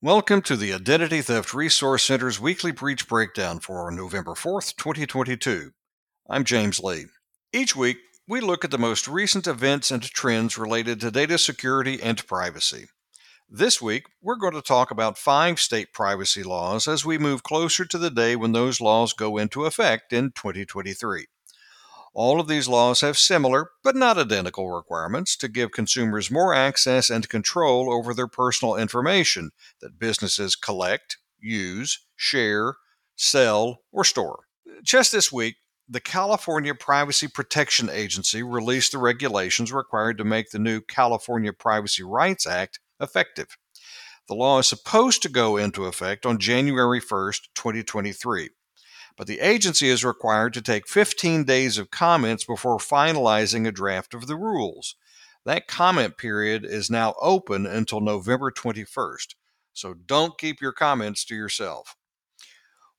Welcome to the Identity Theft Resource Center's weekly breach breakdown for November 4th, 2022. I'm James Lee. Each week, we look at the most recent events and trends related to data security and privacy. This week, we're going to talk about five state privacy laws as we move closer to the day when those laws go into effect in 2023. All of these laws have similar, but not identical, requirements to give consumers more access and control over their personal information that businesses collect, use, share, sell, or store. Just this week, the California Privacy Protection Agency released the regulations required to make the new California Privacy Rights Act effective. The law is supposed to go into effect on January 1st, 2023 but the agency is required to take 15 days of comments before finalizing a draft of the rules. That comment period is now open until November 21st, so don't keep your comments to yourself.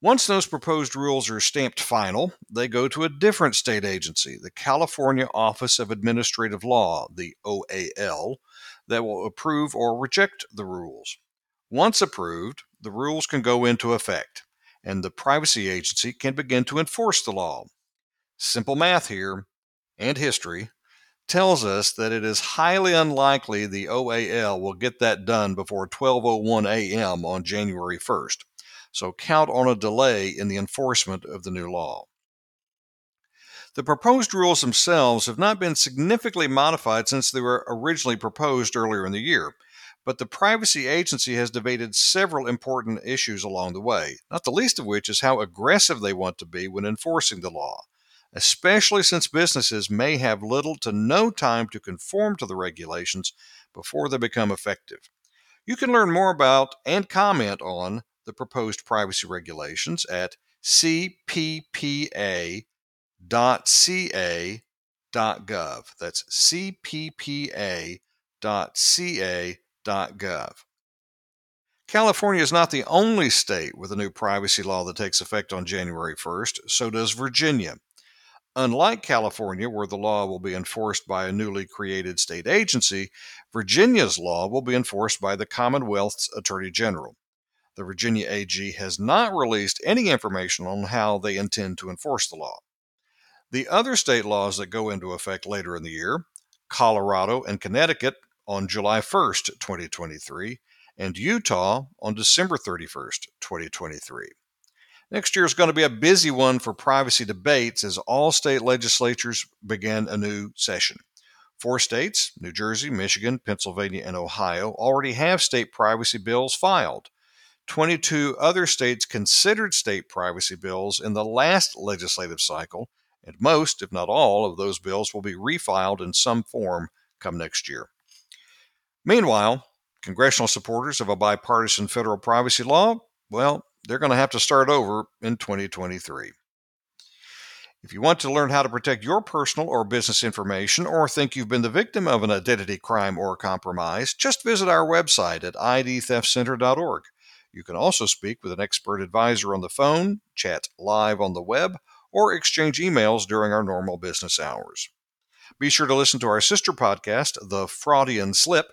Once those proposed rules are stamped final, they go to a different state agency, the California Office of Administrative Law, the OAL, that will approve or reject the rules. Once approved, the rules can go into effect and the privacy agency can begin to enforce the law. Simple math here and history tells us that it is highly unlikely the OAL will get that done before 12:01 a.m. on January 1st. So count on a delay in the enforcement of the new law. The proposed rules themselves have not been significantly modified since they were originally proposed earlier in the year but the privacy agency has debated several important issues along the way, not the least of which is how aggressive they want to be when enforcing the law, especially since businesses may have little to no time to conform to the regulations before they become effective. You can learn more about and comment on the proposed privacy regulations at cppa.ca.gov. That's cppa.ca.gov California is not the only state with a new privacy law that takes effect on January 1st, so does Virginia. Unlike California, where the law will be enforced by a newly created state agency, Virginia's law will be enforced by the Commonwealth's Attorney General. The Virginia AG has not released any information on how they intend to enforce the law. The other state laws that go into effect later in the year Colorado and Connecticut on July 1st, 2023, and Utah on December 31st, 2023. Next year is going to be a busy one for privacy debates as all state legislatures begin a new session. Four states, New Jersey, Michigan, Pennsylvania, and Ohio, already have state privacy bills filed. 22 other states considered state privacy bills in the last legislative cycle, and most, if not all, of those bills will be refiled in some form come next year. Meanwhile, congressional supporters of a bipartisan federal privacy law, well, they're going to have to start over in 2023. If you want to learn how to protect your personal or business information or think you've been the victim of an identity crime or compromise, just visit our website at idtheftcenter.org. You can also speak with an expert advisor on the phone, chat live on the web, or exchange emails during our normal business hours. Be sure to listen to our sister podcast, The Fraudian Slip,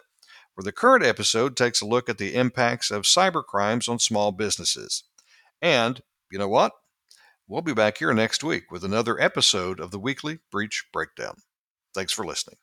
where the current episode takes a look at the impacts of cybercrimes on small businesses. And you know what? We'll be back here next week with another episode of the weekly Breach Breakdown. Thanks for listening.